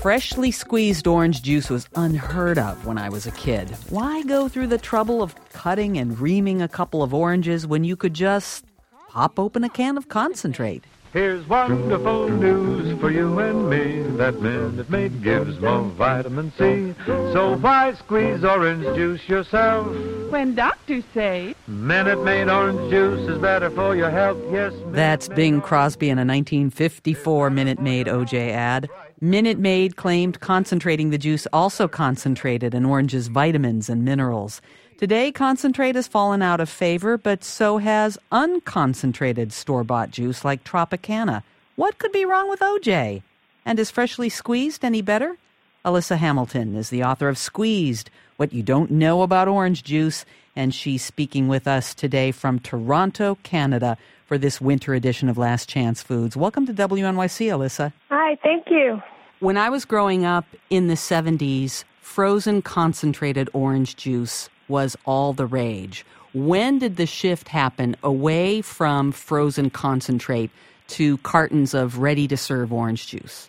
Freshly squeezed orange juice was unheard of when I was a kid. Why go through the trouble of cutting and reaming a couple of oranges when you could just pop open a can of concentrate? Here's wonderful news for you and me that Minute Maid gives more vitamin C. So why squeeze orange juice yourself? When doctors say Minute Maid orange juice is better for your health. Yes, Minute That's Maid Bing Crosby in a 1954 Minute Maid OJ ad. Minute Maid claimed concentrating the juice also concentrated an orange's vitamins and minerals. Today, concentrate has fallen out of favor, but so has unconcentrated store bought juice like Tropicana. What could be wrong with OJ? And is freshly squeezed any better? Alissa Hamilton is the author of Squeezed What You Don't Know About Orange Juice, and she's speaking with us today from Toronto, Canada, for this winter edition of Last Chance Foods. Welcome to WNYC, Alissa. Hi, thank you. When I was growing up in the 70s, frozen concentrated orange juice was all the rage. When did the shift happen away from frozen concentrate to cartons of ready to serve orange juice?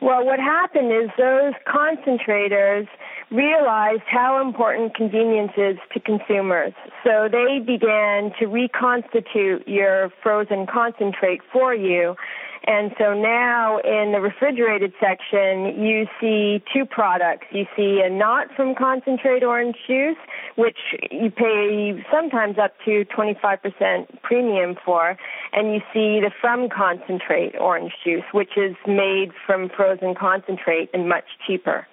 Well, what happened is those concentrators realized how important convenience is to consumers. So they began to reconstitute your frozen concentrate for you. And so now in the refrigerated section, you see two products. You see a not from concentrate orange juice, which you pay sometimes up to 25% premium for, and you see the from concentrate orange juice, which is made from frozen concentrate and much cheaper.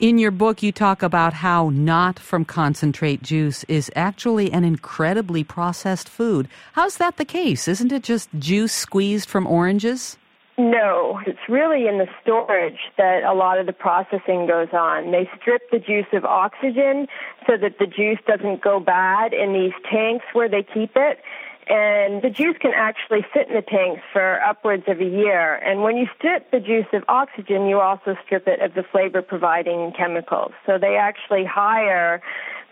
In your book, you talk about how not from concentrate juice is actually an incredibly processed food. How's that the case? Isn't it just juice squeezed from oranges? No, it's really in the storage that a lot of the processing goes on. They strip the juice of oxygen so that the juice doesn't go bad in these tanks where they keep it. And the juice can actually sit in the tanks for upwards of a year. And when you strip the juice of oxygen, you also strip it of the flavor providing chemicals. So they actually hire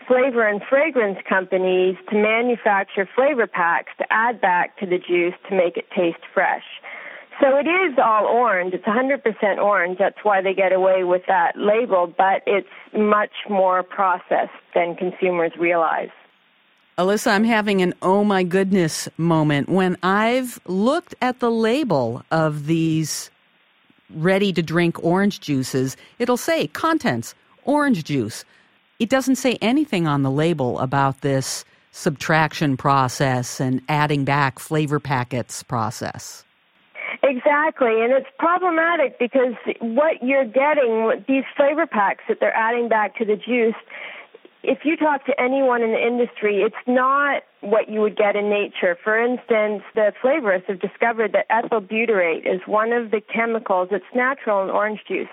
flavor and fragrance companies to manufacture flavor packs to add back to the juice to make it taste fresh. So it is all orange. It's 100% orange. That's why they get away with that label, but it's much more processed than consumers realize. Alissa, I'm having an oh my goodness moment when I've looked at the label of these ready to drink orange juices. It'll say contents orange juice. It doesn't say anything on the label about this subtraction process and adding back flavor packets process. Exactly, and it's problematic because what you're getting, these flavor packs that they're adding back to the juice, if you talk to anyone in the industry, it's not what you would get in nature. For instance, the flavorists have discovered that ethyl butyrate is one of the chemicals, it's natural in orange juice,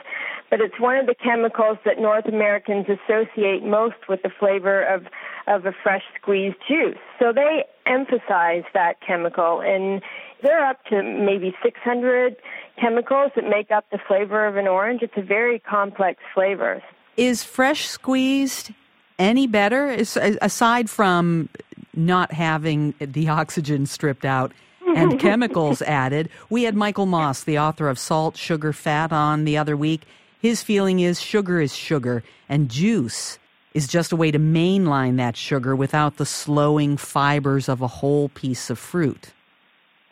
but it's one of the chemicals that North Americans associate most with the flavor of, of a fresh squeezed juice. So they emphasize that chemical and they're up to maybe 600 chemicals that make up the flavor of an orange. It's a very complex flavor. Is fresh squeezed any better aside from not having the oxygen stripped out and chemicals added? We had Michael Moss, the author of Salt, Sugar, Fat, on the other week. His feeling is sugar is sugar, and juice is just a way to mainline that sugar without the slowing fibers of a whole piece of fruit.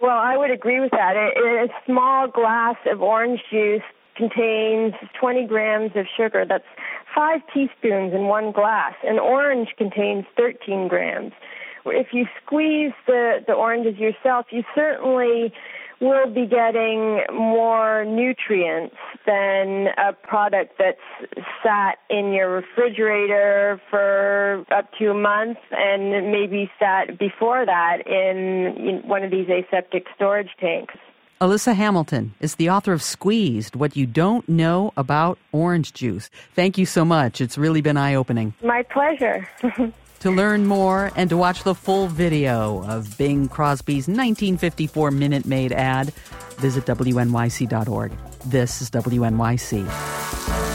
Well, I would agree with that. A, a small glass of orange juice contains 20 grams of sugar. That's five teaspoons in one glass. An orange contains 13 grams. If you squeeze the, the oranges yourself, you certainly will be getting more nutrients than a product that's sat in your refrigerator for up to a month and maybe sat before that in, in one of these aseptic storage tanks. Alissa Hamilton is the author of Squeezed What You Don't Know About Orange Juice. Thank you so much. It's really been eye opening. My pleasure. to learn more and to watch the full video of Bing Crosby's 1954 Minute Maid ad, visit WNYC.org. This is WNYC.